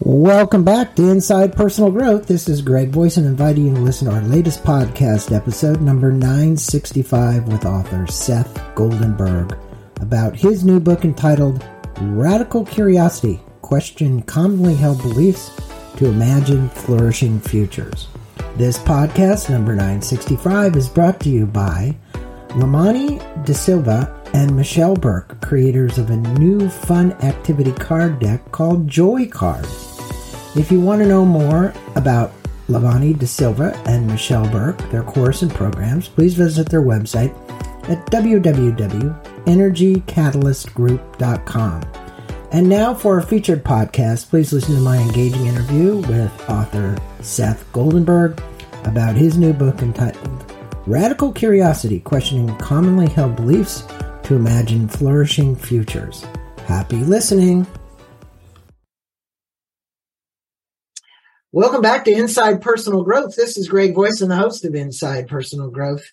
Welcome back to Inside Personal Growth. This is Greg Voisen inviting you to listen to our latest podcast episode, number 965, with author Seth Goldenberg about his new book entitled Radical Curiosity Question Commonly Held Beliefs to Imagine Flourishing Futures. This podcast, number 965, is brought to you by Lamani De Silva and Michelle Burke, creators of a new fun activity card deck called Joy Cards. If you want to know more about Lavani De Silva and Michelle Burke, their course and programs, please visit their website at www.energycatalyst.group.com. And now for a featured podcast, please listen to my engaging interview with author Seth Goldenberg about his new book entitled Radical Curiosity Questioning Commonly Held Beliefs to Imagine Flourishing Futures. Happy listening! Welcome back to Inside Personal Growth. This is Greg Voisen the host of Inside Personal Growth.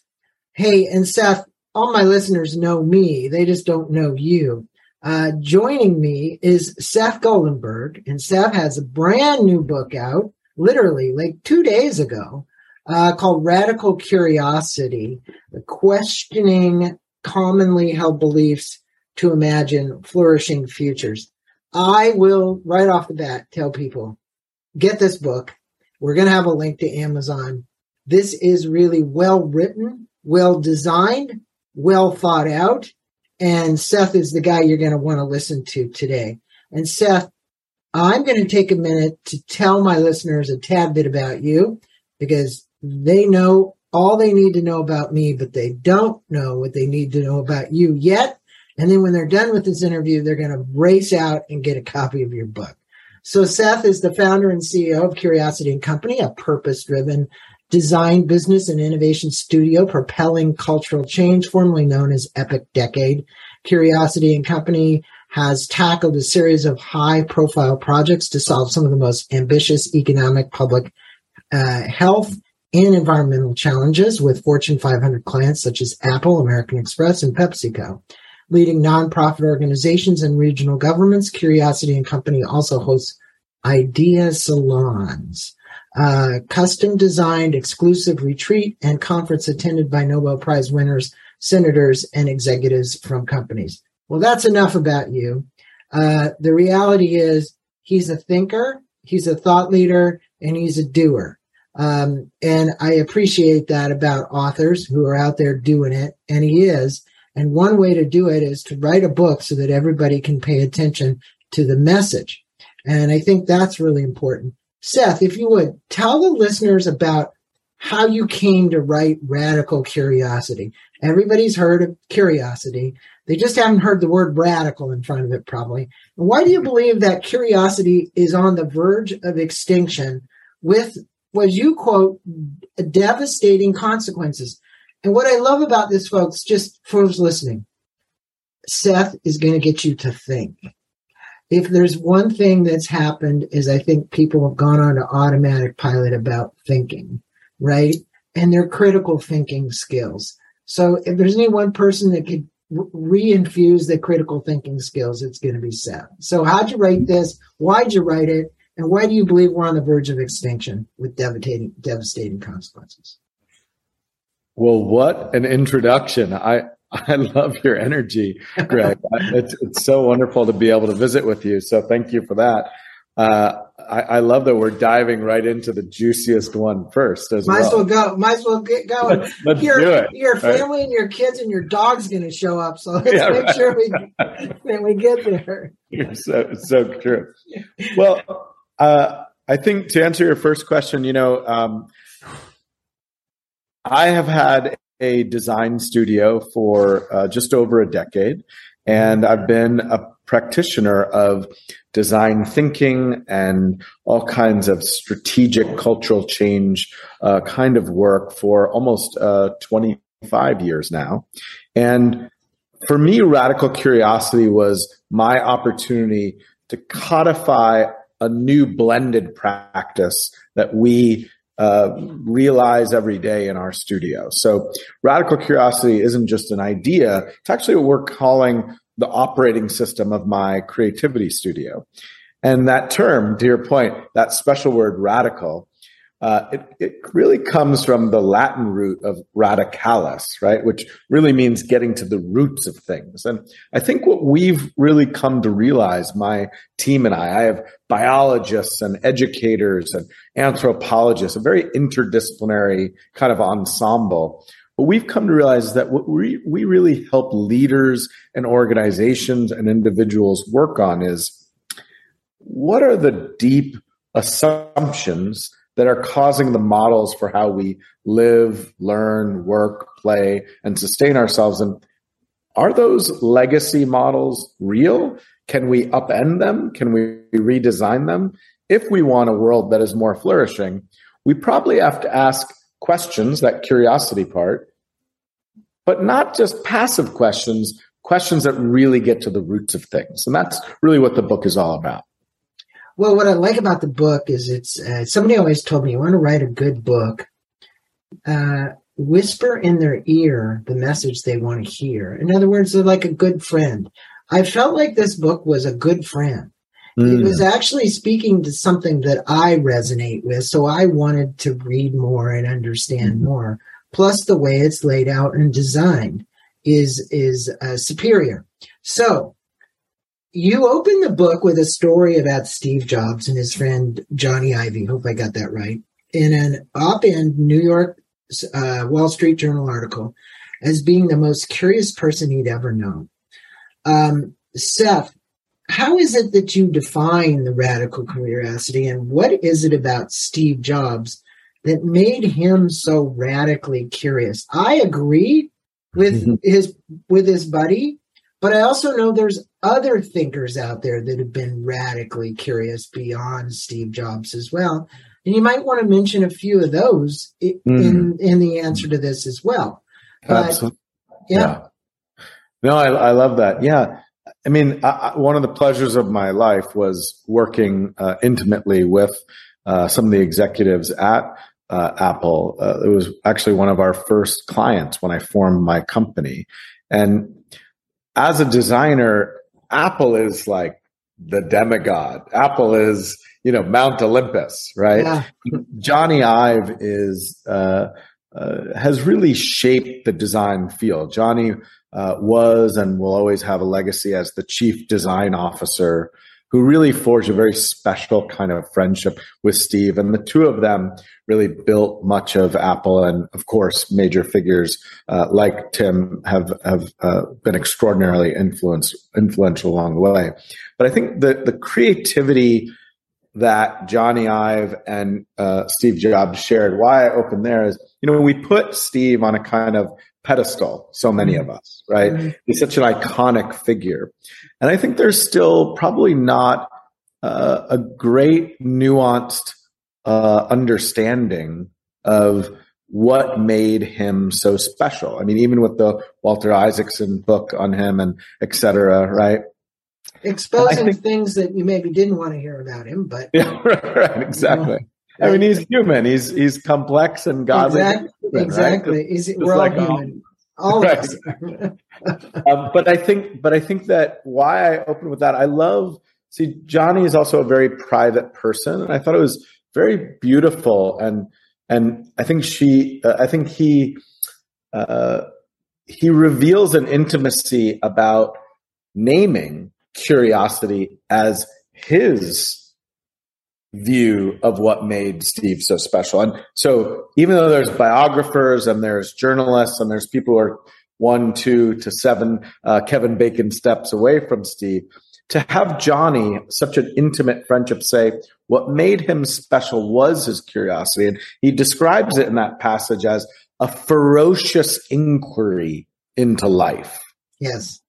Hey, and Seth, all my listeners know me. They just don't know you. Uh, joining me is Seth Goldenberg, and Seth has a brand new book out, literally like two days ago, uh, called Radical Curiosity, the questioning commonly held beliefs to imagine flourishing futures. I will right off the bat tell people get this book. We're going to have a link to Amazon. This is really well written, well designed, well thought out. And Seth is the guy you're going to want to listen to today. And Seth, I'm going to take a minute to tell my listeners a tad bit about you because they know all they need to know about me, but they don't know what they need to know about you yet. And then when they're done with this interview, they're going to race out and get a copy of your book. So Seth is the founder and CEO of Curiosity and Company, a purpose-driven design business and innovation studio propelling cultural change, formerly known as Epic Decade. Curiosity and Company has tackled a series of high profile projects to solve some of the most ambitious economic, public uh, health, and environmental challenges with Fortune 500 clients such as Apple, American Express, and PepsiCo leading nonprofit organizations and regional governments. Curiosity and Company also hosts idea salons, custom designed exclusive retreat and conference attended by Nobel Prize winners, senators, and executives from companies. Well, that's enough about you. Uh, the reality is he's a thinker, he's a thought leader, and he's a doer. Um, and I appreciate that about authors who are out there doing it, and he is. And one way to do it is to write a book so that everybody can pay attention to the message. And I think that's really important. Seth, if you would tell the listeners about how you came to write Radical Curiosity. Everybody's heard of curiosity. They just haven't heard the word radical in front of it, probably. Why do you believe that curiosity is on the verge of extinction with what you quote devastating consequences? And what I love about this, folks, just for those listening, Seth is going to get you to think. If there's one thing that's happened is I think people have gone on to automatic pilot about thinking, right? And their critical thinking skills. So if there's any one person that could reinfuse the critical thinking skills, it's going to be Seth. So how'd you write this? Why'd you write it? And why do you believe we're on the verge of extinction with devastating, devastating consequences? Well, what an introduction. I, I love your energy, Greg. it's, it's so wonderful to be able to visit with you. So thank you for that. Uh, I, I, love that we're diving right into the juiciest one first. As Might well. as well go. Might as well get going. Let's, let's your, do it. Your family right. and your kids and your dog's going to show up. So let's yeah, make right. sure we that we get there. You're so so true. Well, uh, I think to answer your first question, you know, um, I have had a design studio for uh, just over a decade, and I've been a practitioner of design thinking and all kinds of strategic cultural change uh, kind of work for almost uh, 25 years now. And for me, radical curiosity was my opportunity to codify a new blended practice that we uh, realize every day in our studio. So radical curiosity isn't just an idea. It's actually what we're calling the operating system of my creativity studio. And that term, to your point, that special word radical, uh, it, it really comes from the Latin root of radicalis, right? Which really means getting to the roots of things. And I think what we've really come to realize, my team and I, I have biologists and educators and anthropologists, a very interdisciplinary kind of ensemble. What we've come to realize that what we, we really help leaders and organizations and individuals work on is what are the deep assumptions that are causing the models for how we live, learn, work, play, and sustain ourselves. And are those legacy models real? Can we upend them? Can we redesign them? If we want a world that is more flourishing, we probably have to ask questions, that curiosity part, but not just passive questions, questions that really get to the roots of things. And that's really what the book is all about. Well, what I like about the book is it's uh, somebody always told me you want to write a good book, uh, whisper in their ear the message they want to hear. In other words, they're like a good friend. I felt like this book was a good friend. Mm. It was actually speaking to something that I resonate with, so I wanted to read more and understand mm. more. Plus, the way it's laid out and designed is is uh, superior. So you open the book with a story about Steve Jobs and his friend Jony Ive. Hope I got that right. In an op-ed New York uh, Wall Street Journal article as being the most curious person he'd ever known. Um, Seth, how is it that you define the radical curiosity, and what is it about Steve Jobs that made him so radically curious? I agree with mm-hmm. his with his buddy but I also know there's other thinkers out there that have been radically curious beyond Steve Jobs as well. And you might want to mention a few of those in mm. in the answer to this as well. But, Absolutely. Yeah. yeah. No, I, I love that. Yeah. I mean, I, one of the pleasures of my life was working uh, intimately with uh, some of the executives at uh, Apple. Uh, it was actually one of our first clients when I formed my company. And as a designer, Apple is like the demigod. Apple is, you know, Mount Olympus, right? Yeah. Jony Ive is, uh, uh, has really shaped the design field. Jony uh, was and will always have a legacy as the chief design officer who really forged a very special kind of friendship with Steve. And the two of them really built much of Apple. And of course, major figures uh, like Tim have, have uh, been extraordinarily influence, influential along the way. But I think the, the creativity that Jony Ive and uh, Steve Jobs shared, why I opened there is, you know, we put Steve on a kind of pedestal, so many of us, right? Mm-hmm. He's such an iconic figure. And I think there's still probably not uh, a great nuanced uh, understanding of what made him so special. I mean, even with the Walter Isaacson book on him and et cetera, right? Exposing think, things that you maybe didn't want to hear about him, but yeah, right, right exactly. You know, I mean, he's human. He's he's complex and godly. Exactly. Human, exactly. Right? Is it, we're like all human. All right. um, but I think, but I think that why I opened with that, I love. See, Jony is also a very private person, and I thought it was very beautiful and and I think she, uh, I think he, uh, he reveals an intimacy about naming curiosity as his view of what made Steve so special. And so even though there's biographers and there's journalists and there's people who are one, two to seven uh, Kevin Bacon steps away from Steve, to have Jony, such an intimate friendship, say what made him special was his curiosity. And he describes it in that passage as a ferocious inquiry into life. Yes.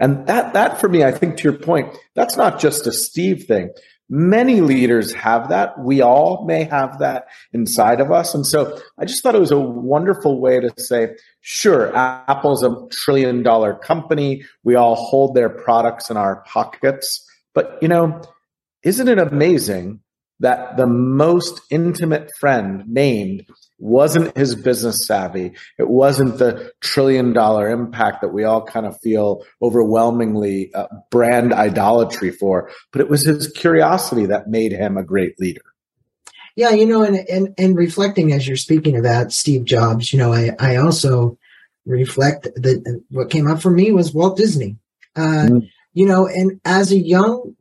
And that, that for me, I think to your point, that's not just a Steve thing. Many leaders have that. We all may have that inside of us. And so I just thought it was a wonderful way to say, sure, Apple's a trillion dollar company. We all hold their products in our pockets. But, you know, isn't it amazing that the most intimate friend named wasn't his business savvy. It wasn't the trillion dollar impact that we all kind of feel overwhelmingly uh, brand idolatry for, but it was his curiosity that made him a great leader. Yeah, you know, and and and reflecting as you're speaking about Steve Jobs, you know, I I also reflect that what came up for me was Walt Disney. Uh, mm. You know, and as a young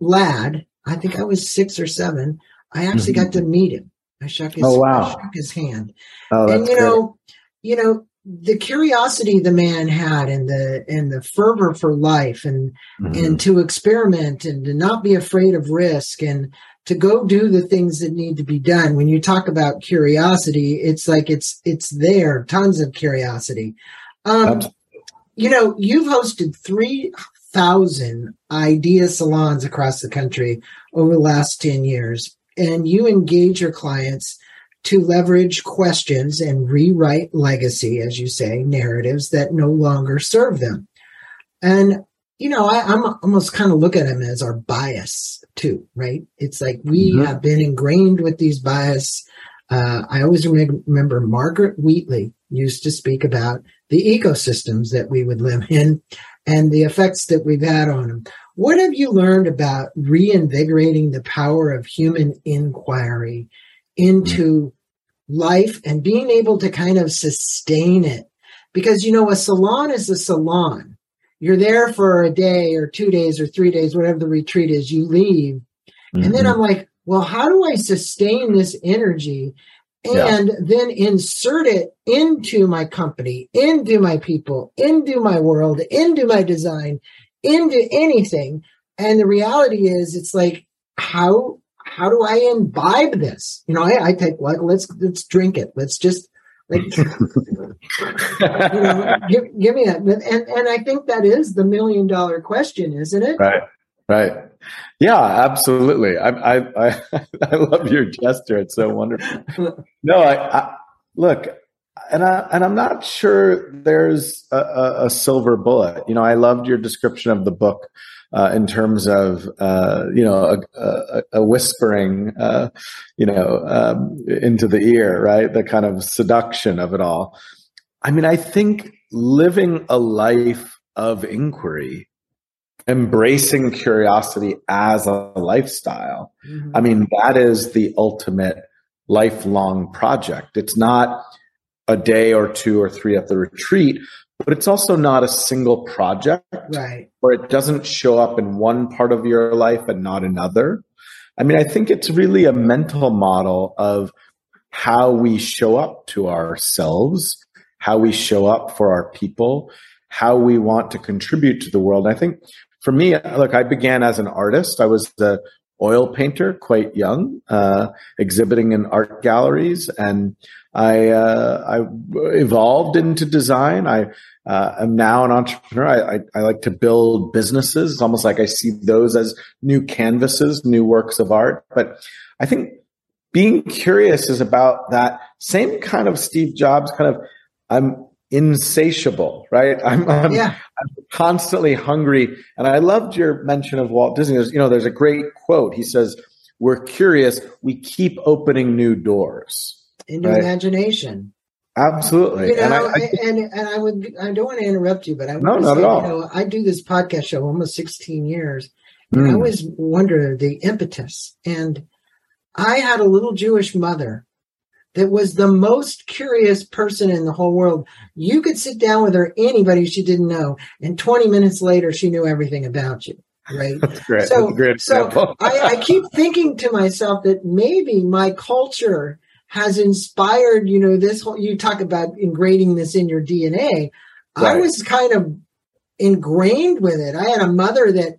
lad, I think I was six or seven, I actually mm-hmm. got to meet him. I shook his, oh, wow. shook his hand. Oh, and you know, you know, the curiosity the man had and the and the fervor for life and mm-hmm. and to experiment and to not be afraid of risk and to go do the things that need to be done when you talk about curiosity it's like it's it's there tons of curiosity um, you know you've hosted 3000 idea salons across the country over the last 10 years and you engage your clients to leverage questions and rewrite legacy as you say narratives that no longer serve them and you know, I, am almost kind of look at them as our bias too, right? It's like we mm-hmm. have been ingrained with these bias. Uh, I always remember Margaret Wheatley used to speak about the ecosystems that we would live in and the effects that we've had on them. What have you learned about reinvigorating the power of human inquiry into life and being able to kind of sustain it? Because, you know, a salon is a salon you're there for a day or two days or three days, whatever the retreat is, you leave. Mm-hmm. And then mm-hmm. I'm like, well, how do I sustain this energy and yeah. then insert it into my company, into my people, into my world, into my design, into anything? And the reality is, it's like, how how do I imbibe this? You know, I, I take like let's let's drink it. Let's just like, you know, give, give me that. And, and I think that is the million dollar question, isn't it? Right. Right. Yeah, absolutely. I, I, I, I love your gesture. It's so wonderful. No, I, I look, and I, and I'm not sure there's a, a, a, silver bullet. You know, I loved your description of the book uh, in terms of uh, you know a, a, a whispering uh, you know um, into the ear, right? The kind of seduction of it all. I mean, I think living a life of inquiry, embracing curiosity as a lifestyle. Mm-hmm. I mean, that is the ultimate lifelong project. It's not a day or two or three at the retreat, but it's also not a single project right or it doesn't show up in one part of your life and not another i mean i think it's really a mental model of how we show up to ourselves how we show up for our people how we want to contribute to the world i think for me look i began as an artist i was the oil painter quite young uh, exhibiting in art galleries and I uh, I evolved into design. I uh, am now an entrepreneur. I, I, I, like to build businesses. It's almost like I see those as new canvases, new works of art. But I think being curious is about that same kind of Steve Jobs kind of I'm insatiable, right? I'm, I'm, yeah. I'm constantly hungry. And I loved your mention of Walt Disney. There's, you know, there's a great quote. He says, we're curious. We keep opening new doors into right. imagination. Absolutely. You know, and I, I, and, and I would I don't want to interrupt you, but I no, not say, at all. You know, I do this podcast show almost 16 years. And mm. I always wonder the impetus. And I had a little Jewish mother that was the most curious person in the whole world. You could sit down with her, anybody she didn't know, and 20 minutes later, she knew everything about you. Right. That's great. So, That's so I, I keep thinking to myself that maybe my culture has inspired, you know, this whole, you talk about ingraining this in your DNA. Right. I was kind of ingrained with it. I had a mother that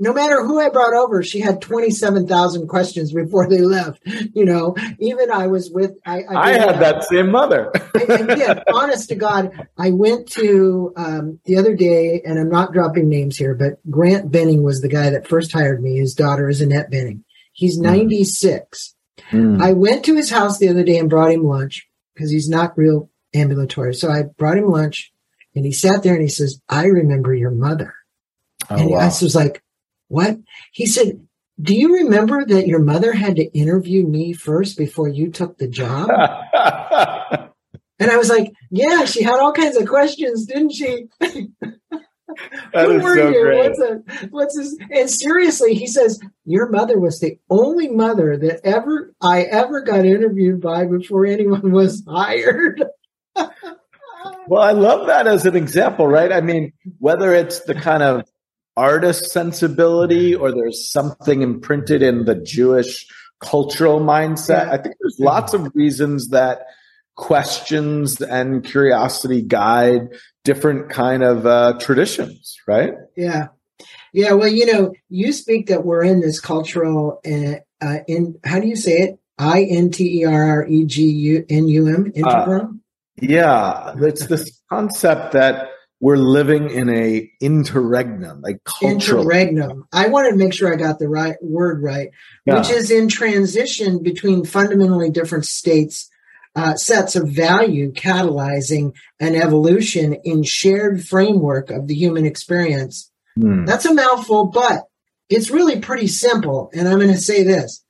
no matter who I brought over, she had 27,000 questions before they left. You know, even I was with, I, I, I had that same mother. yeah, honest to God, I went to, um, the other day, and I'm not dropping names here, but Grant Bening was the guy that first hired me. His daughter is Annette Bening. He's hmm. 96. Mm. I went to his house the other day and brought him lunch because he's not real ambulatory. So I brought him lunch and he sat there and he says, I remember your mother. Oh, and wow. I was like, what? He said, do you remember that your mother had to interview me first before you took the job? and I was like, yeah, she had all kinds of questions, didn't she? That is so you? great. What's, a, what's this? And seriously, he says, your mother was the only mother that ever I ever got interviewed by before anyone was hired. Well, I love that as an example, right? I mean, whether it's the kind of artist sensibility or there's something imprinted in the Jewish cultural mindset, I think there's lots of reasons that questions and curiosity guide different kind of uh, traditions, right? Yeah. Yeah. Well, you know, you speak that we're in this cultural, uh, uh, in, how do you say it? I N T E R R E G U N U M, intergrum? Yeah, it's this concept that we're living in a interregnum, like cultural. Interregnum. I wanted to make sure I got the right word right, Yeah. which is in transition between fundamentally different states, uh, sets of value catalyzing an evolution in shared framework of the human experience. Hmm. That's a mouthful, but it's really pretty simple. And I'm going to say this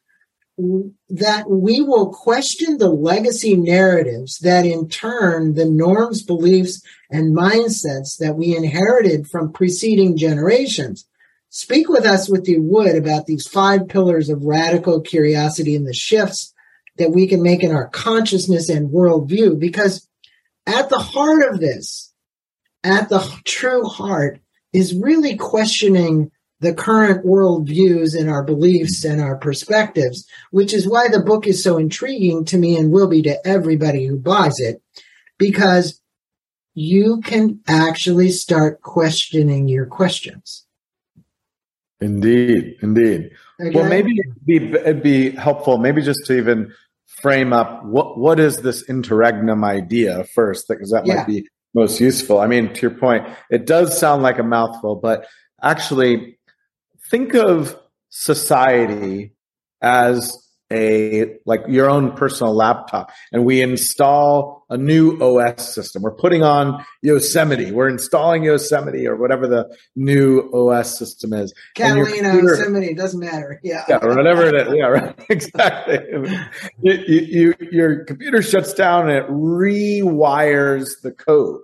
that we will question the legacy narratives that in turn the norms, beliefs, and mindsets that we inherited from preceding generations. Speak with us, what you would, about these five pillars of radical curiosity and the shifts that we can make in our consciousness and worldview. Because at the heart of this, at the true heart, is really questioning the current worldviews and our beliefs and our perspectives, which is why the book is so intriguing to me and will be to everybody who buys it, because you can actually start questioning your questions. Indeed, indeed. Okay? Well, maybe it'd be, it'd be helpful, maybe just to even frame up what what is this interregnum idea first, because that Yeah. might be most useful. I mean, to your point, it does sound like a mouthful, but actually, think of society as a like your own personal laptop and we install a new OS system. We're putting on Yosemite. We're installing Yosemite or whatever the new OS system is. Catalina, computer- Yosemite, doesn't matter. Yeah. yeah, whatever it is. Yeah, right. Exactly. You, you, you, your computer shuts down and it rewires the code.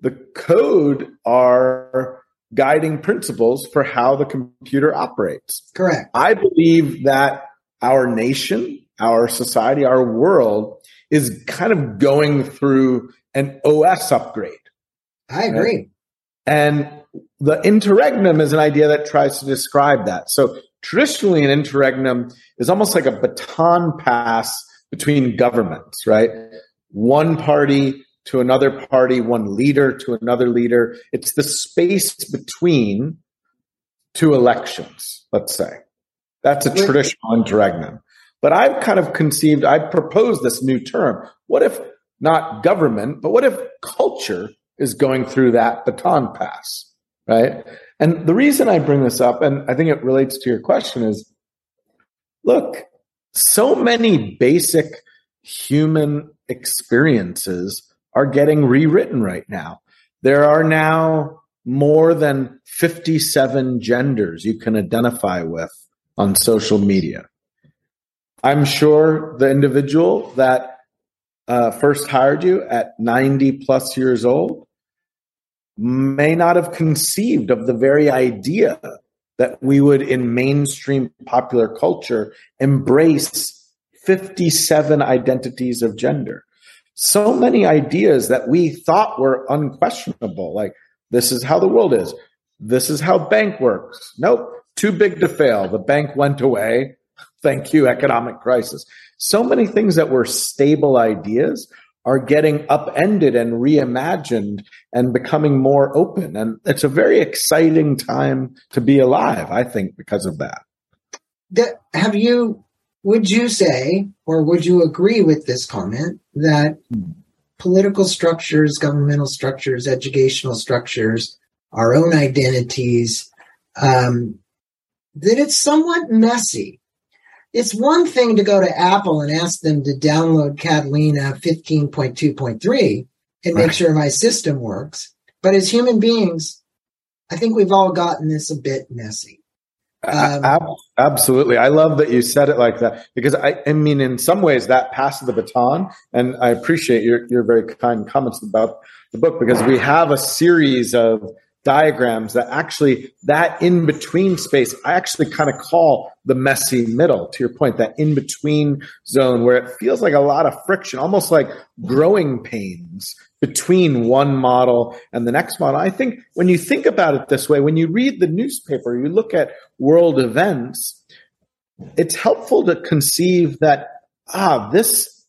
The code are guiding principles for how the computer operates. Correct. I believe that our nation, our society, our world is kind of going through an OS upgrade. I agree. And the interregnum is an idea that tries to describe that. So traditionally, an interregnum is almost like a baton pass between governments, right? One party to another party, one leader to another leader. It's the space between two elections, let's say. That's a traditional interregnum. But I've kind of conceived, I proposed this new term. What if not government, but what if culture is going through that baton pass, right? And the reason I bring this up, and I think it relates to your question, is look, so many basic human experiences are getting rewritten right now. There are now more than 57 genders you can identify with on social media. I'm sure the individual that uh, first hired you at 90 plus years old may not have conceived of the very idea that we would in mainstream popular culture embrace 57 identities of gender. So many ideas that we thought were unquestionable, like this is how the world is. This is how bank works. Nope. Too big to fail. The bank went away. Thank you, economic crisis. So many things that were stable ideas are getting upended and reimagined and becoming more open. And it's a very exciting time to be alive, I think, because of that. Have you, would you say, or would you agree with this comment that political structures, governmental structures, educational structures, our own identities, um, that it's somewhat messy? It's one thing to go to Apple and ask them to download Catalina 15.2.3 and make Right. sure my system works. But as human beings, I think we've all gotten this a bit messy. Um, Absolutely. I love that you said it like that because I, I mean, in some ways that passes the baton and I appreciate your, your very kind comments about the book because we have a series of diagrams that actually that in between space i actually kind of call the messy middle to your point that in between zone where it feels like a lot of friction almost like growing pains between one model and the next model i think when you think about it this way when you read the newspaper you look at world events it's helpful to conceive that ah this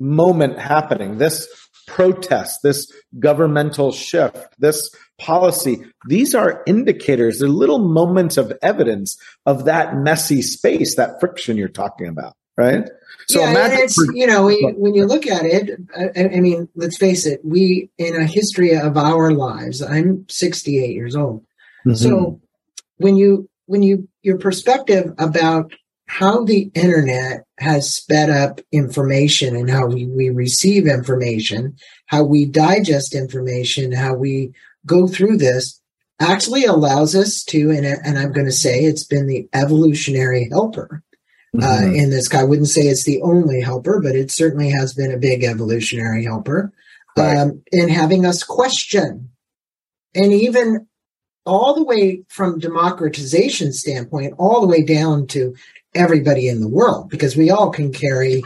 moment happening this protest, this governmental shift, this policy, these are indicators, they're little moments of evidence of that messy space, that friction you're talking about, right? So yeah, imagine it's, you know, we, when you look at it, I, I, mean, let's face it, we, in a history of our lives, I'm 68 years old. Mm-hmm. So when you, when you, your perspective about how the internet has sped up information and how we, we receive information, how we digest information, how we go through this actually allows us to, and, and I'm going to say it's been the evolutionary helper uh, mm-hmm. in this. I wouldn't say it's the only helper, but it certainly has been a big evolutionary helper right. um, in having us question and even all the way from democratization standpoint, all the way down to everybody in the world because we all can carry,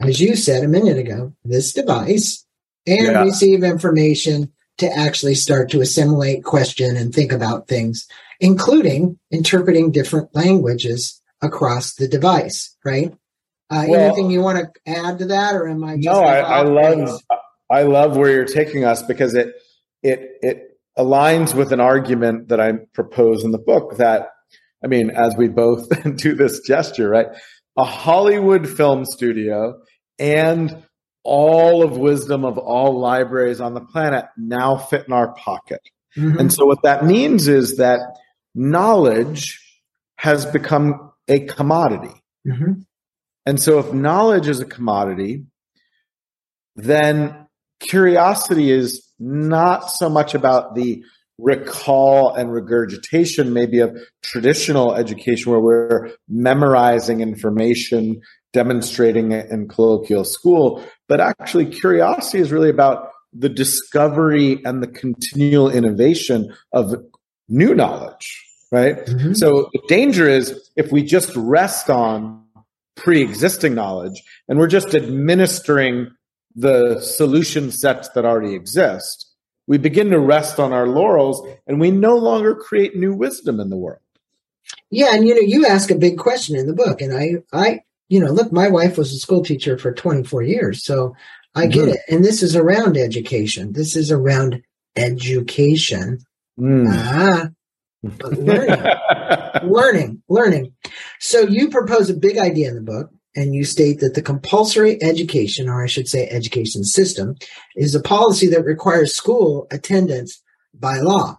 as you said a minute ago, this device and yeah. receive information to actually start to assimilate, question, and think about things, including interpreting different languages across the device, right? Uh, well, anything you want to add to that, or am I? no, I, I love I love where you're taking us because it it it aligns with an argument that I propose in the book that I mean, as we both do this gesture, right? A Hollywood film studio and all of wisdom of all libraries on the planet now fit in our pocket. Mm-hmm. And so what that means is that knowledge has become a commodity. Mm-hmm. And so if knowledge is a commodity, then curiosity is not so much about the recall and regurgitation maybe of traditional education where we're memorizing information, demonstrating it in colloquial school. But actually, curiosity is really about the discovery and the continual innovation of new knowledge, right? Mm-hmm. So the danger is if we just rest on pre-existing knowledge and we're just administering the solution sets that already exist, we begin to rest on our laurels and we no longer create new wisdom in the world. Yeah, and you know, you ask a big question in the book, and I, I, you know, look, my wife was a school teacher for 24 years, so I get mm. it. And this is around education. This is around education. Mm. Ah, learning, learning, learning. So you propose a big idea in the book, and you state that the compulsory education, or I should say education system, is a policy that requires school attendance by law.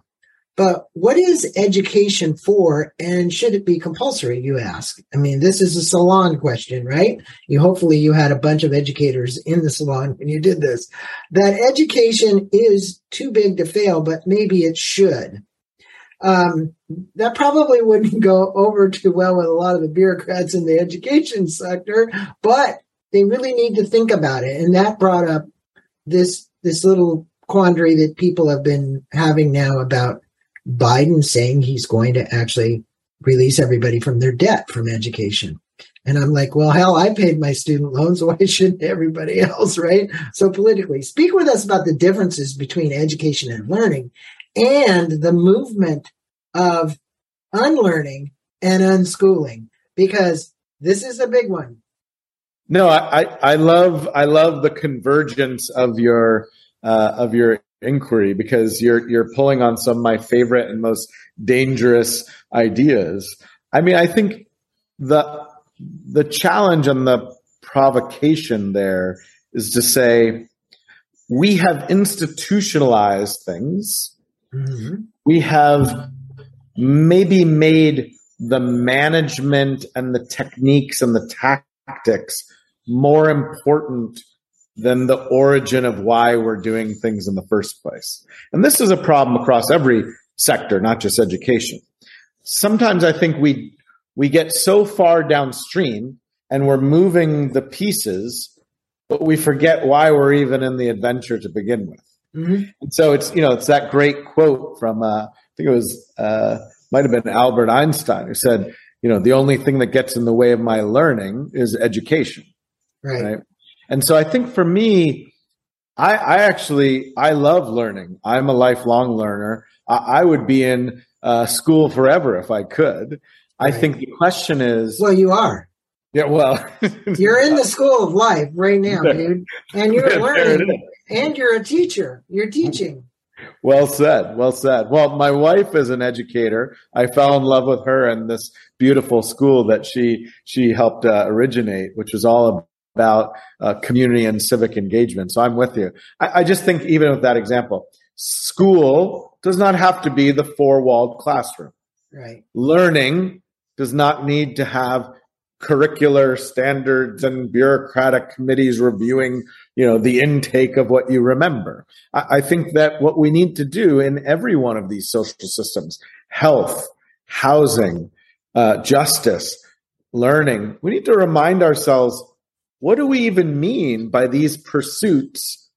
But what is education for and should it be compulsory, you ask? I mean, this is a salon question, right? You hopefully you had a bunch of educators in the salon when you did this. That education is too big to fail, but maybe it should. Um, that probably wouldn't go over too well with a lot of the bureaucrats in the education sector, but they really need to think about it. And that brought up this this little quandary that people have been having now about Biden saying he's going to actually release everybody from their debt from education. And I'm like, well, hell, I paid my student loans. Why shouldn't everybody else, right? So politically, speak with us about the differences between education and learning and the movement of unlearning and unschooling because this is a big one. No, I, I love I love the convergence of your uh, of your inquiry because you're you're pulling on some of my favorite and most dangerous ideas. I mean, I think the the challenge and the provocation there is to say we have institutionalized things. Mm-hmm. We have maybe made the management and the techniques and the tactics more important than the origin of why we're doing things in the first place. And this is a problem across every sector, not just education. sometimes I think we we get so far downstream and we're moving the pieces, but we forget why we're even in the adventure to begin with. Mm-hmm. And so it's you know it's that great quote from uh, think it was uh, might have been Albert Einstein who said you know the only thing that gets in the way of my learning is education, right? right? And so I think for me, I, I actually I love learning. I'm a lifelong learner. I, I would be in uh, school forever if I could. Right. I think the question is, well, you are. Yeah, well, you're in the school of life right now, dude, and you're learning, and you're a teacher. You're teaching. Well said. Well said. Well, my wife is an educator. I fell in love with her and this beautiful school that she she helped uh, originate, which was all about uh, community and civic engagement. So I'm with you. I, I just think even with that example, school does not have to be the four walled classroom. Right. Learning does not need to have curricular standards and bureaucratic committees reviewing, you know, the intake of what you remember. I, I think that what we need to do in every one of these social systems, health, housing, uh, justice, learning, we need to remind ourselves what do we even mean by these pursuits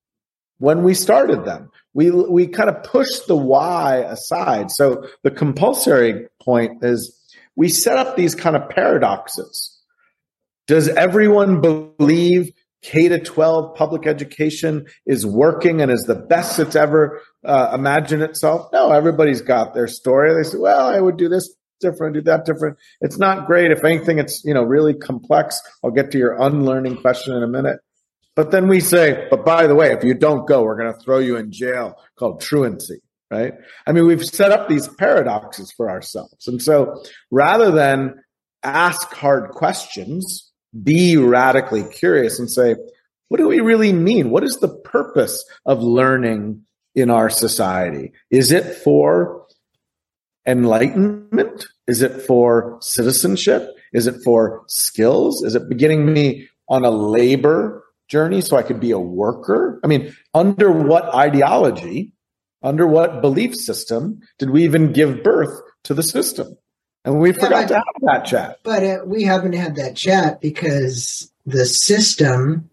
when we started them? We, we kind of push the why aside. So the compulsory point is we set up these kind of paradoxes. Does everyone believe K to 12 public education is working and is the best it's ever uh, imagined itself? No, everybody's got their story. They say, well, I would do this different, do that different. It's not great. If anything, it's, you know, really complex. I'll get to your unlearning question in a minute. But then we say, but by the way, if you don't go, we're going to throw you in jail called truancy, right? I mean, we've set up these paradoxes for ourselves. And so rather than ask hard questions, be radically curious and say, what do we really mean? What is the purpose of learning in our society? Is it for enlightenment? Is it for citizenship? Is it for skills? Is it beginning me on a labor journey so I could be a worker? I mean, under what ideology, under what belief system did we even give birth to the system? And we yeah, forgot but, to have that chat. But uh, we haven't had that chat because the system,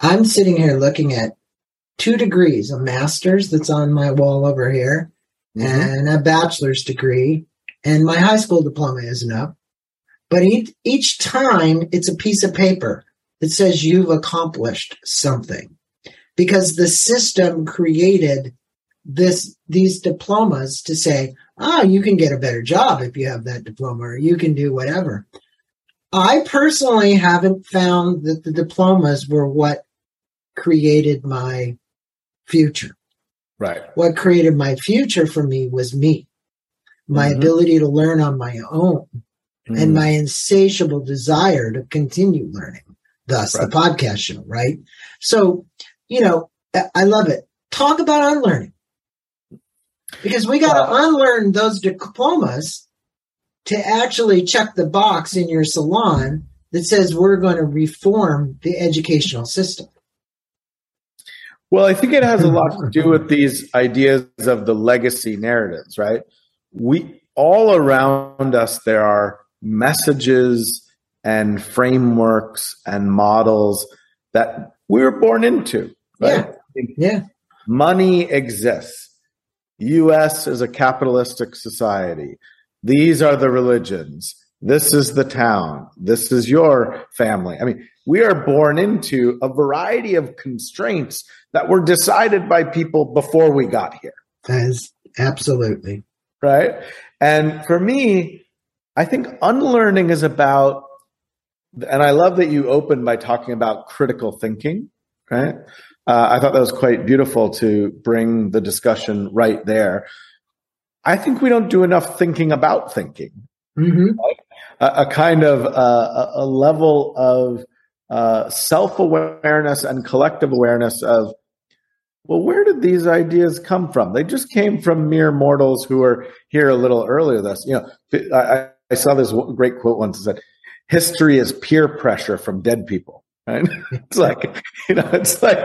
I'm sitting here looking at two degrees, a master's that's on my wall over here, mm-hmm. and a bachelor's degree, and my high school diploma isn't up. But each, each time it's a piece of paper that says you've accomplished something because the system created this these diplomas to say, oh, you can get a better job if you have that diploma, or you can do whatever. I personally haven't found that the diplomas were what created my future. Right. What created my future for me was me, my mm-hmm. ability to learn on my own, mm-hmm. and my insatiable desire to continue learning. Thus, right. the podcast show, right? So, you know, I love it. Talk about unlearning because we got to unlearn those diplomas to actually check the box in your salon that says we're going to reform the educational system. Well, I think it has a lot to do with these ideas of the legacy narratives, right? We all around us there are messages and frameworks and models that we were born into. Right? Yeah. yeah. Money exists. US is a capitalistic society. These are the religions. This is the town. This is your family. I mean, we are born into a variety of constraints that were decided by people before we got here. As absolutely. Right. And for me, I think unlearning is about, and I love that you opened by talking about critical thinking, right? Uh, I thought that was quite beautiful to bring the discussion right there. I think we don't do enough thinking about thinking. Mm-hmm. A, a, kind of uh, a level of uh, self awareness and collective awareness of, well, where did these ideas come from? They just came from mere mortals who were here a little earlier. This, you know, I, I saw this great quote once that said, "History is peer pressure from dead people." Right? it's like, you know, it's like,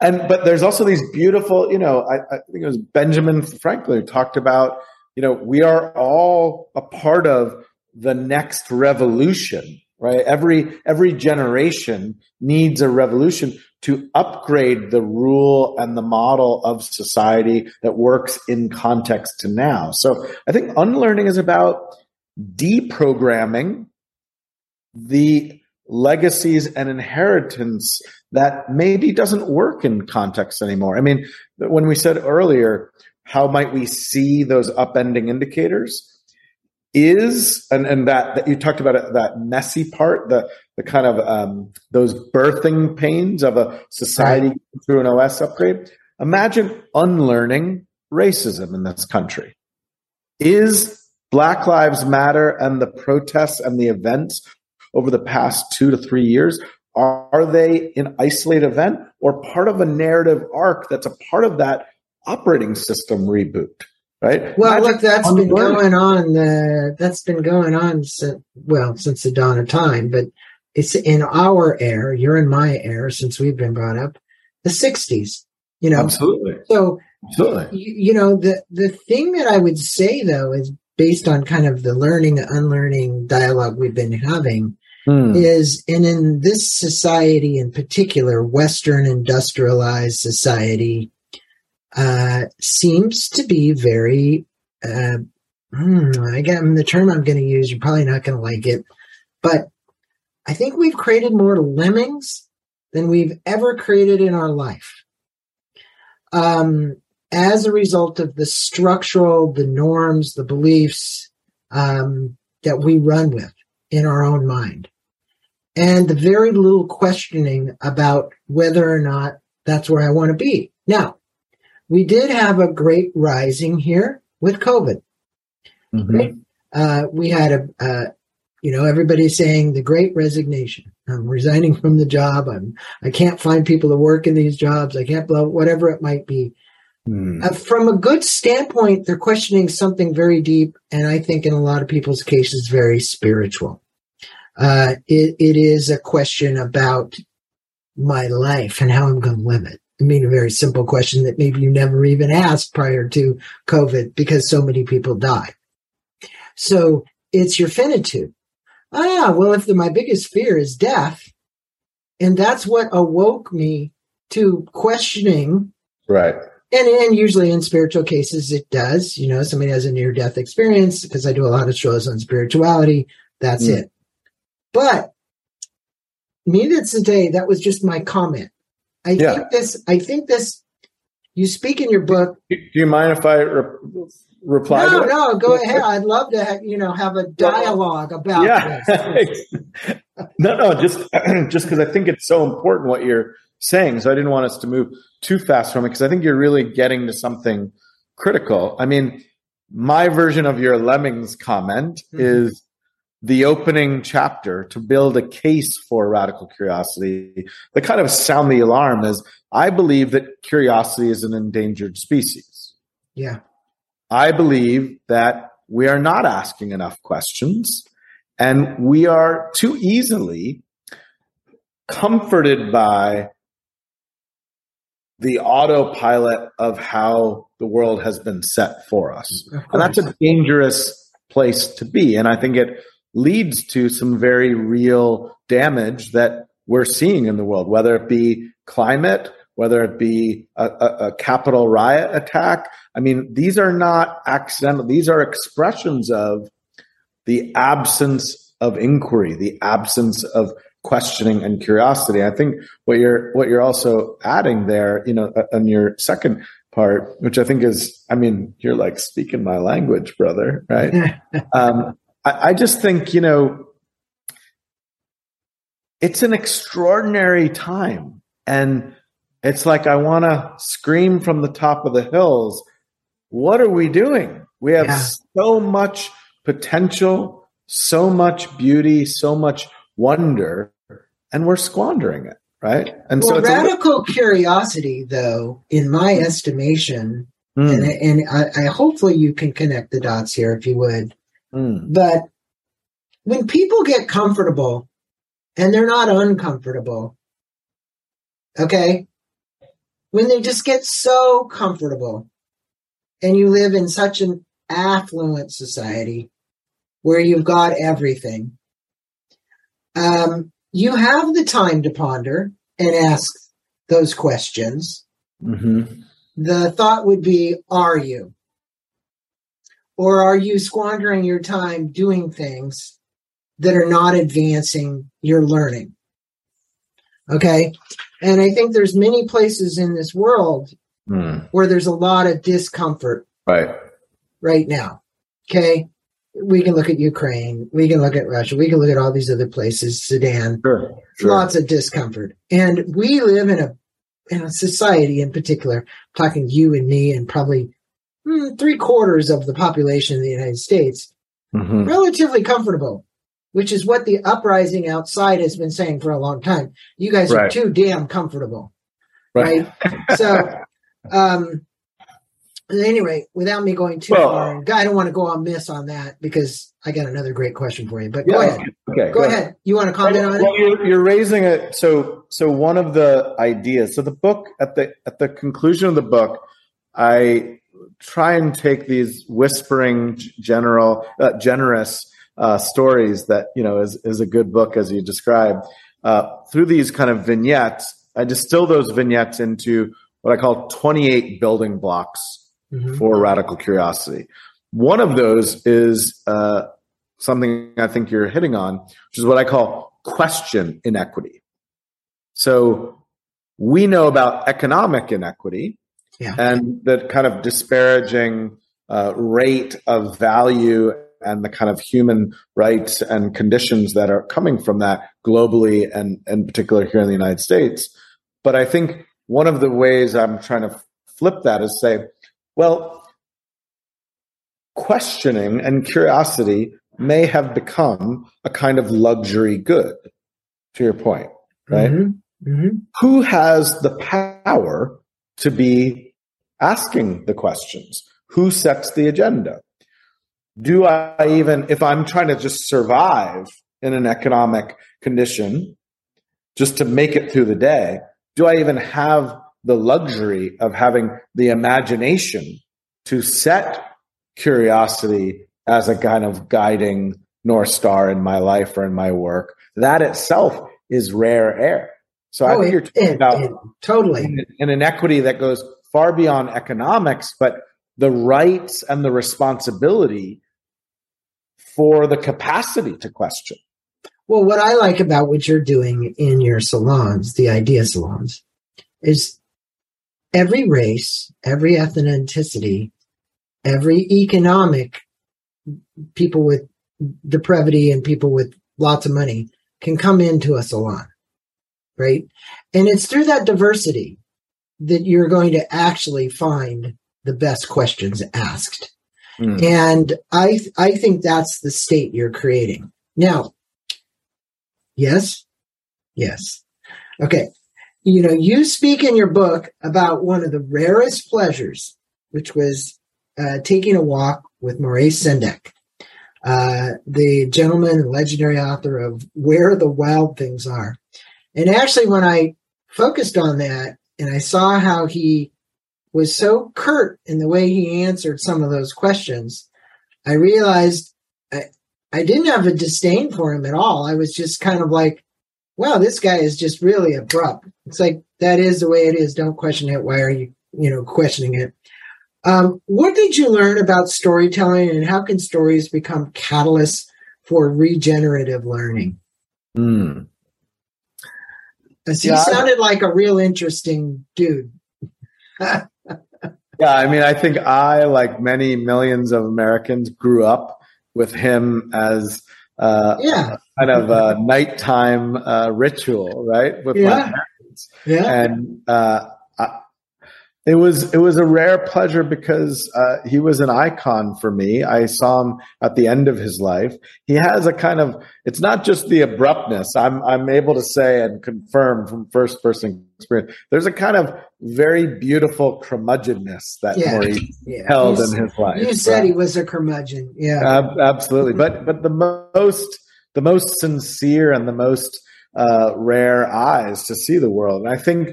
and but there's also these beautiful, you know, I, I think it was Benjamin Franklin who talked about you know, we are all a part of the next revolution, right? Every, every generation needs a revolution to upgrade the rule and the model of society that works in context to now. So I think unlearning is about deprogramming the legacies and inheritance that maybe doesn't work in context anymore. I mean, when we said earlier, how might we see those upending indicators? Is and and that that you talked about it, that messy part, the the kind of um, those birthing pains of a society right. through an OS upgrade. Imagine unlearning racism in this country. Is Black Lives Matter and the protests and the events over the past two to three years, are they an isolated event or part of a narrative arc that's a part of that operating system reboot? Right. Well, look, that's been going on. Uh, that's been going on since well since the dawn of time, but it's in our era. You're in my era since we've been brought up, the '60s. You know, absolutely. So, absolutely. You, you know, the the thing that I would say though is based on kind of the learning unlearning dialogue we've been having hmm. is and in this society in particular western industrialized society uh, seems to be very uh, hmm, i get the term i'm going to use you're probably not going to like it but i think we've created more lemmings than we've ever created in our life um, as a result of the structural, the norms, the beliefs um, that we run with in our own mind. And the very little questioning about whether or not that's where I want to be. Now, we did have a great rising here with COVID. Mm-hmm. Right? Uh, we had a, uh, you know, everybody's saying the great resignation. I'm resigning from the job. I'm, I can't find people to work in these jobs. I can't, whatever it might be. Hmm. Uh, from a good standpoint, they're questioning something very deep, and I think in a lot of people's cases, very spiritual. Uh, it, it is a question about my life and how I'm going to live it. I mean, a very simple question that maybe you never even asked prior to COVID because so many people die. So it's your finitude. Ah, well, if the, my biggest fear is death, and that's what awoke me to questioning right and and usually in spiritual cases it does you know somebody has a near death experience because i do a lot of shows on spirituality that's mm. it but needless to say that was just my comment i yeah. think this i think this you speak in your book do you mind if i re- reply no no go ahead i'd love to have, you know have a dialogue about yeah. this no no just just because i think it's so important what you're saying so i didn't want us to move too fast from it because I think you're really getting to something critical. I mean, my version of your lemmings comment mm-hmm. is the opening chapter to build a case for radical curiosity. The kind of sound the alarm is I believe that curiosity is an endangered species. Yeah. I believe that we are not asking enough questions and we are too easily comforted by the autopilot of how the world has been set for us. And that's a dangerous place to be. And I think it leads to some very real damage that we're seeing in the world, whether it be climate, whether it be a, a, a Capitol riot attack. I mean, these are not accidental, these are expressions of the absence of inquiry, the absence of questioning and curiosity. I think what you're what you're also adding there, you know, on your second part, which I think is, I mean, you're like speaking my language, brother, right? um, I, I just think, you know, it's an extraordinary time, and it's like I want to scream from the top of the hills. What are we doing? We have yeah. so much potential, so much beauty, so much wonder and we're squandering it right and well, so radical curiosity though in my estimation mm. and, and I, I, hopefully you can connect the dots here if you would mm. but when people get comfortable and they're not uncomfortable okay when they just get so comfortable and you live in such an affluent society where you've got everything, um, you have the time to ponder and ask those questions. Mm-hmm. The thought would be, are you? Or are you squandering your time doing things that are not advancing your learning? Okay. And I think there's many places in this world Mm. where there's a lot of discomfort Right. right now. Okay. We can look at Ukraine. We can look at Russia. We can look at all these other places, Sudan, Sure. Sure. lots of discomfort. And we live in a, in a society in particular, talking you and me and probably mm, three quarters of the population in the United States, Mhm. relatively comfortable, which is what the uprising outside has been saying for a long time. You guys are too damn comfortable. Right. So, um, anyway, without me going too Well- far, I don't want to go on miss on that because I got another great question for you. But go Yeah. ahead, Okay. go ahead. You want to comment on well, it? you're, you're raising it. So, so one of the ideas. So the book at the at the conclusion of the book, I try and take these whispering, general, uh, generous uh, stories that you know is is a good book as you described. Uh, through these kind of vignettes, I distill those vignettes into what I call 28 building blocks Mhm. for radical curiosity. One of those is uh, something I think you're hitting on, which is what I call question inequity. So we know about economic inequity Yeah. and the kind of disparaging uh, rate of value and the kind of human rights and conditions that are coming from that globally and in particular here in the United States. But I think one of the ways I'm trying to flip that is say, well, questioning and curiosity may have become a kind of luxury good, to your point, right? Mhm. Mhm. Who has the power to be asking the questions? Who sets the agenda? Do I even, if I'm trying to just survive in an economic condition, just to make it through the day, do I even have the luxury of having the imagination to set curiosity as a kind of guiding North Star in my life or in my work? That itself is rare air. So I Oh, think it- you're talking it- about it- totally. an inequity that goes far beyond economics, but the rights and the responsibility for the capacity to question. Well, what I like about what you're doing in your salons, the idea salons, is every race, every ethnicity, every economic people with depravity and people with lots of money can come into a salon, right? And it's through that diversity that you're going to actually find the best questions asked. Mm. And I I think that's the state you're creating. Now, yes, yes. Okay. You know, you speak in your book about one of the rarest pleasures, which was uh, taking a walk with Maurice Sendak, uh, the gentleman legendary author of Where the Wild Things Are. And actually, when I focused on that and I saw how he was so curt in the way he answered some of those questions, I realized I, I didn't have a disdain for him at all. I was just kind of like, wow, this guy is just really abrupt. It's like, that is the way it is. Don't question it. Why are you, you know, questioning it? Um, what did you learn about storytelling and how can stories become catalysts for regenerative learning? Mm. As he Yeah, sounded like a real interesting dude. Yeah, I mean, I think I, like many millions of Americans, grew up with him as uh, Yeah. kind of a nighttime uh, ritual, right? With Yeah. my Yeah. and uh, I, it was it was a rare pleasure because uh, he was an icon for me. I saw him at the end of his life. He has a kind of it's not just the abruptness. I'm I'm able to say and confirm from first person experience. There's a kind of very beautiful curmudgeonness that Yeah. Maurice yeah. held You in his life. You said he was a curmudgeon. Yeah. Ab- absolutely but but the most the most sincere and the most uh, rare eyes to see the world and i think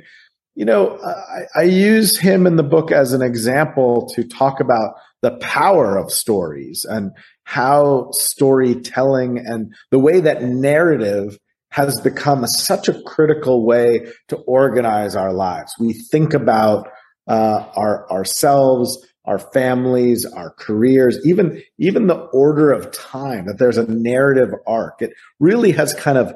you know I, I use him in the book as an example to talk about the power of stories and how storytelling and the way that narrative has become such a critical way to organize our lives. We think about uh, our ourselves, our families, our careers, even even the order of time. That there's a narrative arc. It really has kind of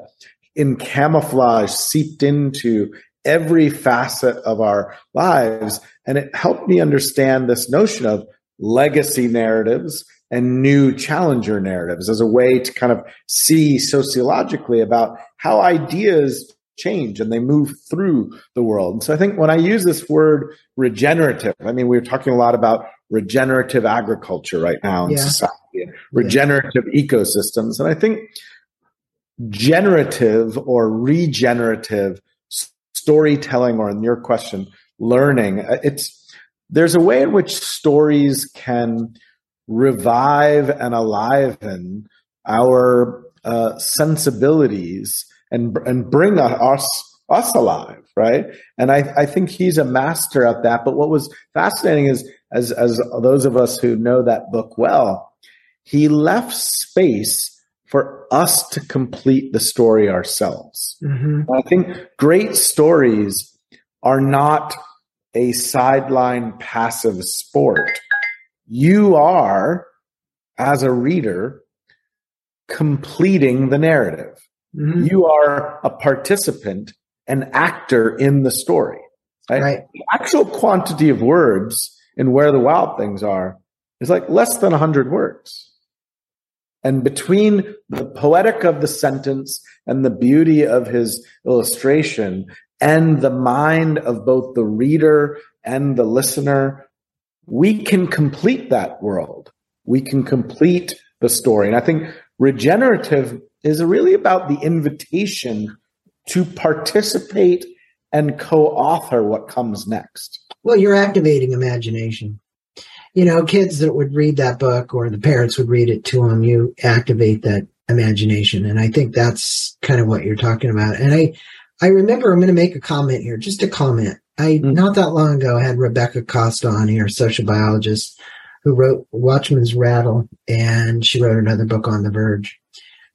in camouflage seeped into every facet of our lives, and it helped me understand this notion of legacy narratives and new challenger narratives as a way to kind of see sociologically about how ideas change and they move through the world. And so I think when I use this word regenerative, I mean, we're talking a lot about regenerative agriculture right now in yeah. society, regenerative yeah. ecosystems. And I think generative or regenerative storytelling, or in your question, learning, uh, it's, there's a way in which stories can revive and aliven our uh, sensibilities and and bring us us alive, right? And I, I think he's a master at that. But what was fascinating is, as as those of us who know that book well, he left space for us to complete the story ourselves. Mm-hmm. I think great stories are not a sideline passive sport you are, as a reader, completing the narrative. Mm-hmm. You are a participant, an actor in the story. Right? right? The actual quantity of words in Where the Wild Things Are is like less than 100 words. And between the poetic of the sentence and the beauty of his illustration and the mind of both the reader and the listener we can complete that world. We can complete the story. And I think regenerative is really about the invitation to participate and co-author what comes next. Well, you're activating imagination. You know, kids that would read that book or the parents would read it to them, you activate that imagination. And I think that's kind of what you're talking about. And I, I remember I'm going to make a comment here, just a comment. I mm-hmm. not that long ago had Rebecca Costa on here, social biologist, who wrote Watchman's Rattle, and she wrote another book on The Verge.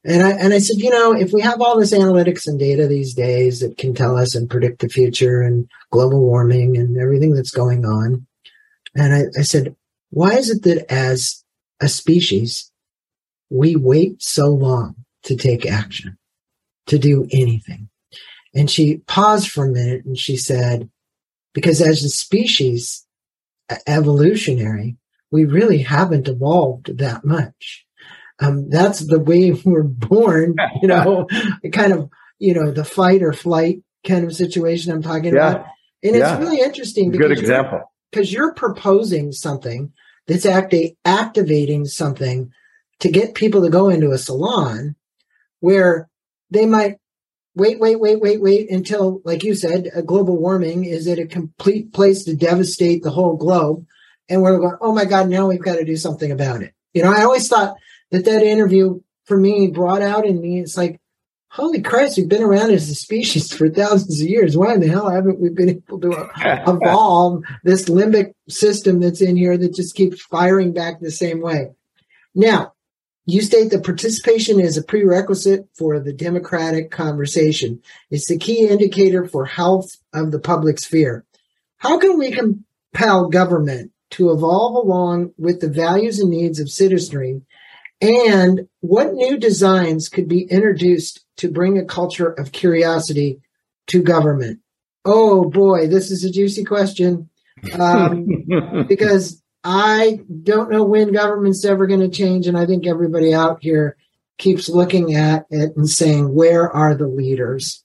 And I and I said, you know, if we have all this analytics and data these days that can tell us and predict the future and global warming and everything that's going on, and I, I said, why is it that as a species we wait so long to take action, to do anything? And she paused for a minute and she said, because as a species, evolutionary, we really haven't evolved that much. Um, that's the way we're born, you know, kind of, you know, the fight or flight kind of situation I'm talking yeah. about. And yeah. it's really interesting. Because Good example. Because you're, you're proposing something that's acti- activating something to get people to go into a salon where they might wait, wait, wait, wait, wait until, like you said, a global warming is at a complete place to devastate the whole globe. And we're going, oh my God, now we've got to do something about it. You know, I always thought that that interview for me brought out in me, it's like, holy Christ, we've been around as a species for thousands of years. Why in the hell haven't we been able to evolve this limbic system that's in here that just keeps firing back the same way? Now, you state that participation is a prerequisite for the democratic conversation. It's the key indicator for health of the public sphere. How can we compel government to evolve along with the values and needs of citizenry? And what new designs could be introduced to bring a culture of curiosity to government? Oh boy, this is a juicy question. Um, because I don't know when government's ever going to change. And I think everybody out here keeps looking at it and saying, where are the leaders?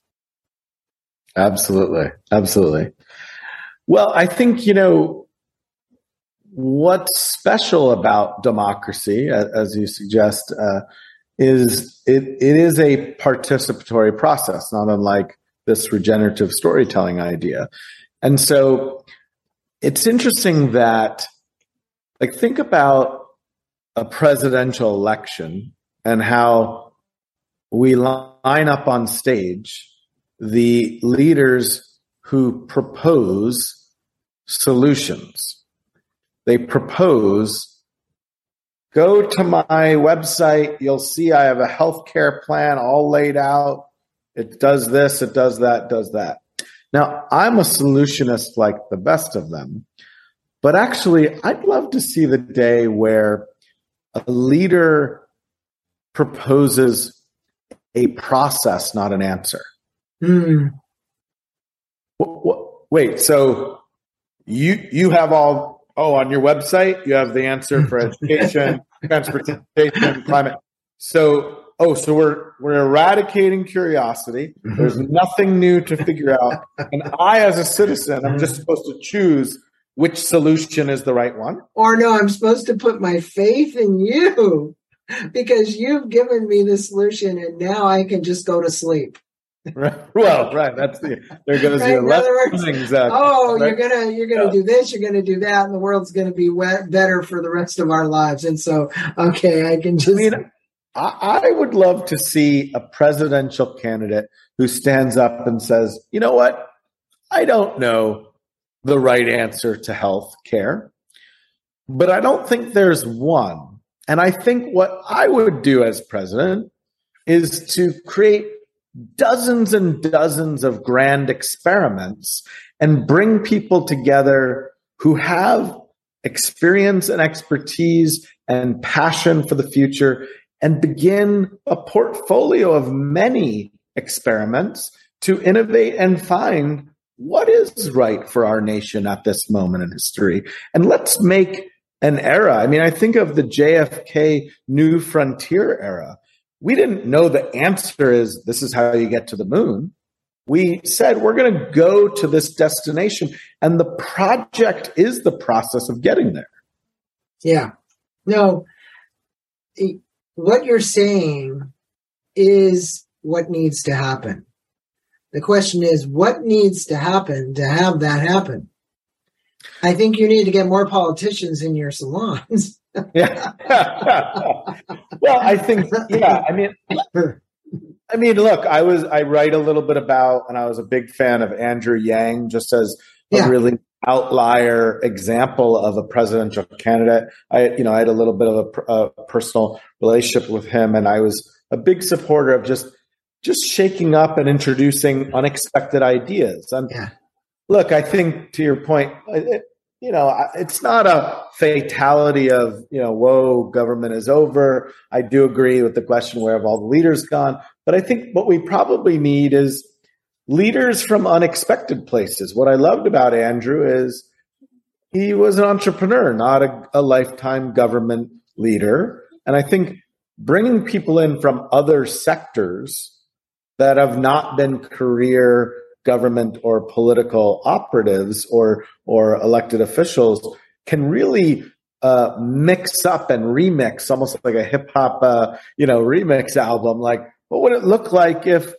Absolutely. Absolutely. Well, I think, you know, what's special about democracy, as you suggest, uh, is it, it is a participatory process, not unlike this regenerative storytelling idea. And so it's interesting that like think about a presidential election and how we line up on stage the leaders who propose solutions. They propose go to my website. You'll see I have a healthcare plan all laid out. It does this, it does that, does that. Now, I'm a solutionist like the best of them, but actually, I'd love to see the day where a leader proposes a process, not an answer. Mm. What, what, wait, so you you have all oh on your website you have the answer for education, transportation, climate. So oh, so we're we're eradicating curiosity. Mm-hmm. There's nothing new to figure out, and I, as a citizen, I'm just supposed to choose which solution is the right one. Or no, I'm supposed to put my faith in you because you've given me the solution, and now I can just go to sleep. Right. Well, right. That's the there goes Right, your left words, oh, right? you're gonna you're gonna Yeah. do this, you're gonna do that, and the world's gonna be wet, better for the rest of our lives. And so, okay, I can I just mean, I, I would love to see a presidential candidate who stands up and says, you know what? I don't know the right answer to health care, but I don't think there's one. And I think what I would do as president is to create dozens and dozens of grand experiments and bring people together who have experience and expertise and passion for the future and begin a portfolio of many experiments to innovate and find what is right for our nation at this moment in history. And let's make an era. I mean, I think of the JFK New Frontier era. We didn't know the answer is this is how you get to the moon. We said we're going to go to this destination, and the project is the process of getting there. Yeah. No, what you're saying is what needs to happen. The question is, what needs to happen to have that happen? I think you need to get more politicians in your salons. Yeah. well, I think, yeah. I mean, I mean, look, I was I write a little bit about, and I was a big fan of Andrew Yang, just as a Yeah. really outlier example of a presidential candidate. I, you know, I had a little bit of a, a personal relationship with him, and I was a big supporter of just just shaking up and introducing unexpected ideas. And Yeah. look, I think to your point, it, you know, it's not a fatality of, you know, whoa, government is over. I do agree with the question where have all the leaders gone? But I think what we probably need is leaders from unexpected places. What I loved about Andrew is he was an entrepreneur, not a, a lifetime government leader. And I think bringing people in from other sectors that have not been career government or political operatives or or elected officials can really uh, mix up and remix almost like a hip hop uh, you know remix album. Like, what would it look like if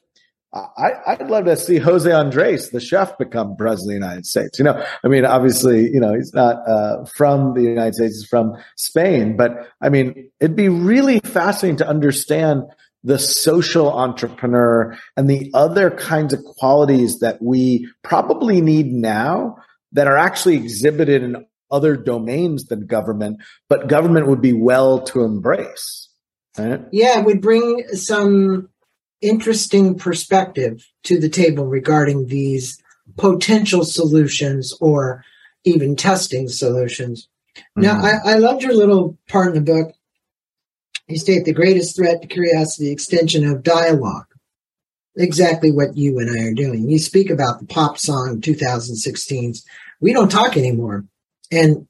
I, I'd love to see Jose Andres, the chef, become president of the United States. You know, I mean, obviously, you know, he's not uh, from the United States; he's from Spain. But I mean, it'd be really fascinating to understand the social entrepreneur and the other kinds of qualities that we probably need now that are actually exhibited in other domains than government, but government would be well to embrace. Right? Yeah, it would bring some interesting perspective to the table regarding these potential solutions or even testing solutions. Now, Mhm. I, I loved your little part in the book. You state the greatest threat to curiosity, extension of dialogue. Exactly what you and I are doing. You speak about the pop song 2016's We Don't Talk Anymore. And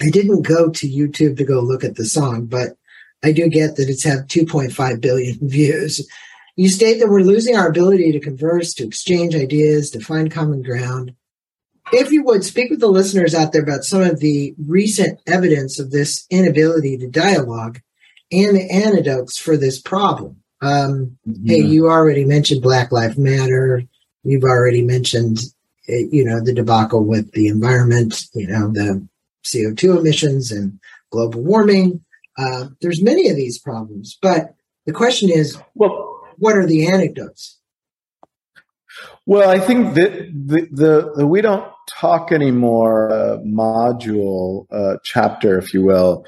I didn't go to YouTube to go look at the song, but I do get that it's had 2.5 billion views. You state that we're losing our ability to converse, to exchange ideas, to find common ground. If you would speak with the listeners out there about some of the recent evidence of this inability to dialogue and the antidotes for this problem. Um, Hey, you already mentioned Black Lives Matter. You've already mentioned, uh, you know, the debacle with the environment, you know, the CO2 emissions and global warming. Uh, there's many of these problems, but the question is, well, what are the anecdotes? Well, I think that the, the, the we don't talk anymore uh, module uh, chapter, if you will,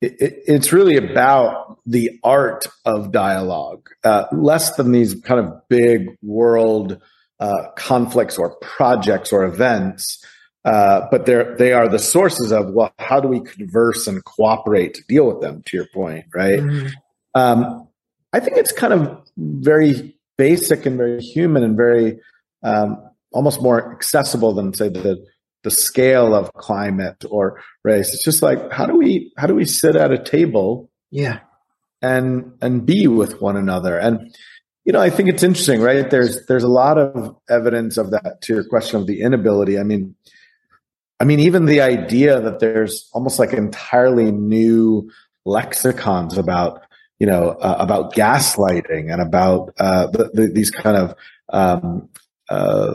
it, it's really about the art of dialogue, uh, less than these kind of big world uh, conflicts or projects or events. Uh, but they're they are the sources of well, how do we converse and cooperate to deal with them? To your point, right? Mm-hmm. Um, I think it's kind of very basic and very human and very um, almost more accessible than say the the scale of climate or race. It's just like how do we how do we sit at a table? Yeah. And and be with one another. And you know, I think it's interesting, right? There's there's a lot of evidence of that to your question of the inability. I mean, I mean, even the idea that there's almost like entirely new lexicons about, you know, uh, about gaslighting and about uh, the, the, these kind of um, uh,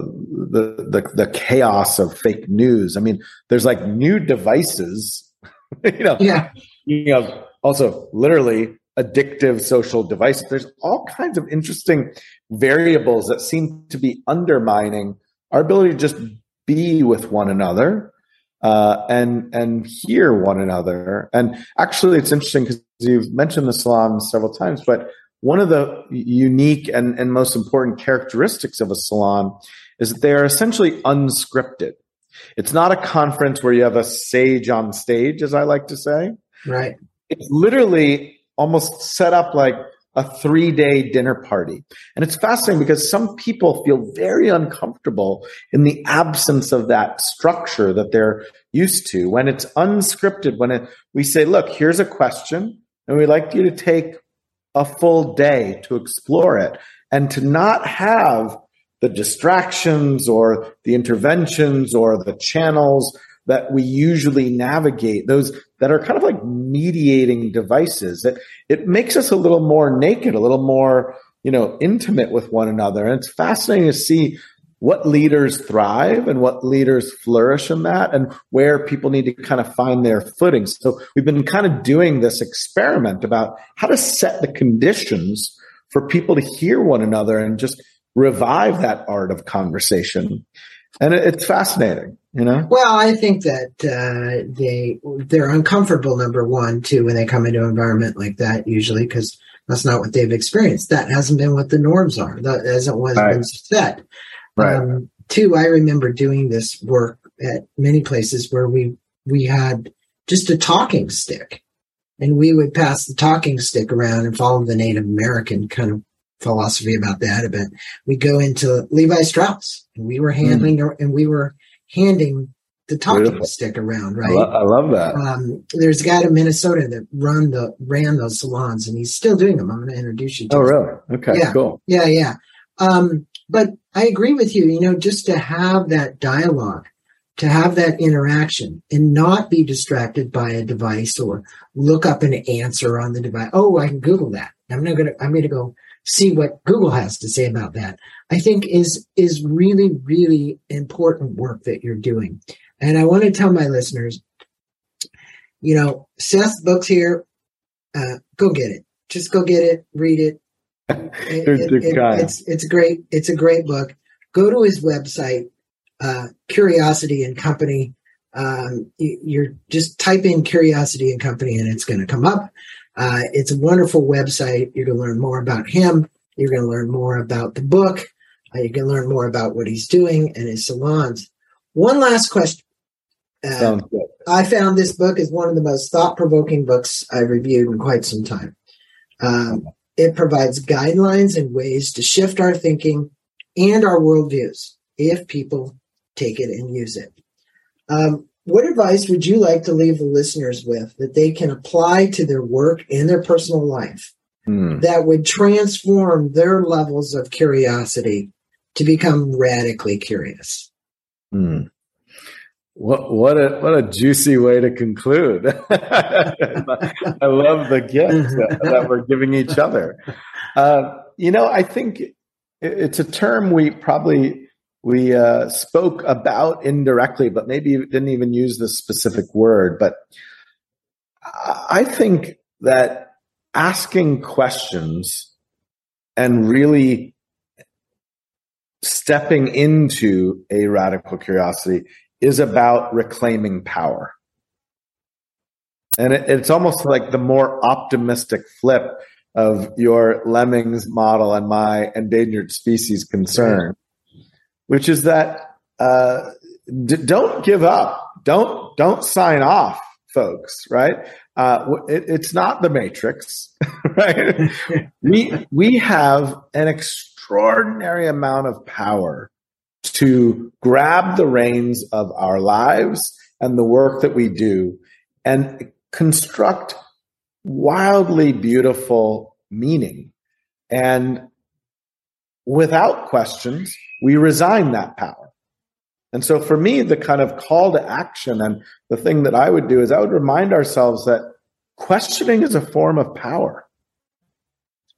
the, the the chaos of fake news. I mean, there's like new devices, you know, yeah, you know, also literally addictive social devices. There's all kinds of interesting variables that seem to be undermining our ability to just be with one another uh, and and hear one another. And actually, it's interesting because you've mentioned the salon several times, but one of the unique and, and most important characteristics of a salon is that they are essentially unscripted. It's not a conference where you have a sage on stage, as I like to say. Right. It's literally almost set up like a three day dinner party. And it's fascinating because some people feel very uncomfortable in the absence of that structure that they're used to. When it's unscripted, when it, we say, look, here's a question and we'd like you to take a full day to explore it and to not have the distractions or the interventions or the channels that we usually navigate, those that are kind of like mediating devices. It, it makes us a little more naked, a little more, you know, intimate with one another. And it's fascinating to see what leaders thrive and what leaders flourish in that and where people need to kind of find their footing. So we've been kind of doing this experiment about how to set the conditions for people to hear one another and just revive that art of conversation. And it's fascinating, you know? Well, I think that, uh, they, they're uncomfortable, number one, too, when they come into an environment like that, usually, because that's not what they've experienced. That hasn't been what the norms are. That hasn't right. been set. Right. Um, two, I remember doing this work at many places where we we had just a talking stick, and we would pass the talking stick around and follow the Native American kind of philosophy about that. But we go into Levi Strauss, and we were hmm. handling mm. and we were handing the talking Beautiful. stick around, right? I, lo- I love that. Um, there's a guy in Minnesota that run the ran those salons, and he's still doing them. I'm going to introduce you. to Oh, really? Okay, yeah. cool. Yeah, yeah. Um, but I agree with you, you know, just to have that dialogue, to have that interaction and not be distracted by a device or look up an answer on the device. Oh, I can Google that. I'm not going to, I'm going to go see what Google has to say about that. I think is, is really, really important work that you're doing. And I want to tell my listeners, you know, Seth's book's here. Uh, go get it. Just go get it, read it, it, it, it's it's great. It's a great book. Go to his website, uh, Curiosity and Company. Um, you, are just type in Curiosity and Company, and it's going to come up. Uh, it's a wonderful website. You're going to learn more about him. You're going to learn more about the book. Uh, you can learn more about what he's doing and his salons. One last question. Uh, I found this book is one of the most thought provoking books I've reviewed in quite some time. Um, it provides guidelines and ways to shift our thinking and our worldviews if people take it and use it. Um, what advice would you like to leave the listeners with that they can apply to their work and their personal life hmm. that would transform their levels of curiosity to become radically curious? Hmm. What what a what a juicy way to conclude. I love the gift that, that we're giving each other. Uh, you know, I think it's a term we probably we uh, spoke about indirectly, but maybe didn't even use the specific word. But I think that asking questions and really stepping into a radical curiosity is about reclaiming power. And it, it's almost like the more optimistic flip of your lemmings model and my endangered species concern, which is that uh, d- don't give up, don't don't sign off, folks. Right? Uh, it, it's not the Matrix, right? we we have an extraordinary amount of power to grab the reins of our lives and the work that we do and construct wildly beautiful meaning. And without questions, we resign that power. And so for me, the kind of call to action and the thing that I would do is I would remind ourselves that questioning is a form of power.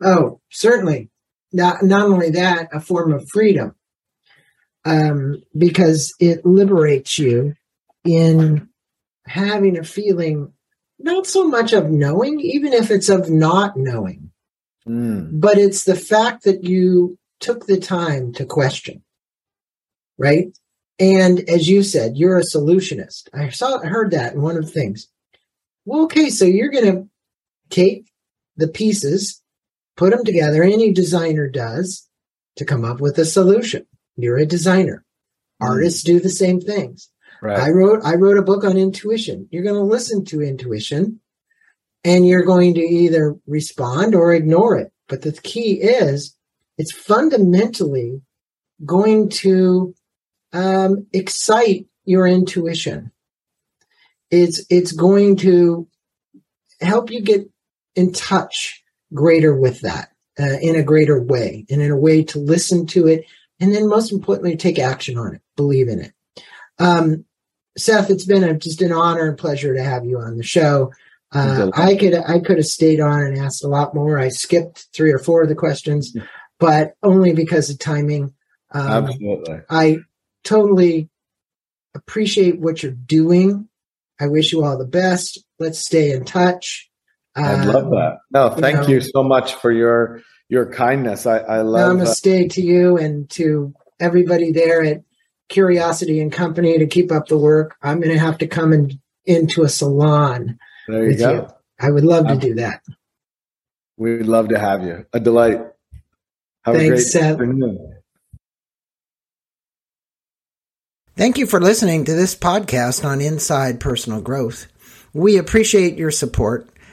Oh, certainly. Not, not only that, a form of freedom. Um, because it liberates you in having a feeling not so much of knowing, even if it's of not knowing, mm. but it's the fact that you took the time to question, right? And as you said, you're a solutionist. I saw heard that in one of the things. Well, okay, so you're going to take the pieces, put them together. Any designer does to come up with a solution. You're a designer. Mm. Artists do the same things. Right. I wrote I wrote a book on intuition. You're going to listen to intuition and you're going to either respond or ignore it. But the key is it's fundamentally going to um, excite your intuition. It's it's going to help you get in touch greater with that uh, in a greater way and in a way to listen to it and then most importantly take action on it believe in it um, Seth, it's been a, just an honor and pleasure to have you on the show. Uh, I could I could have stayed on and asked a lot more. I skipped three or four of the questions, but only because of timing. Um, Absolutely. I totally appreciate what you're doing. I wish you all the best. Let's stay in touch. I love um, that. No, thank you, know, you, so much for your your kindness. I, I love. Namaste uh, to you and to everybody there at Curiosity and Company to keep up the work. I'm going to have to come in, into a salon. There you go. You. I would love to do that. We'd love to have you. A delight. Have Thanks, a great Seth. afternoon. Thank you for listening to this podcast on Inside Personal Growth. We appreciate your support.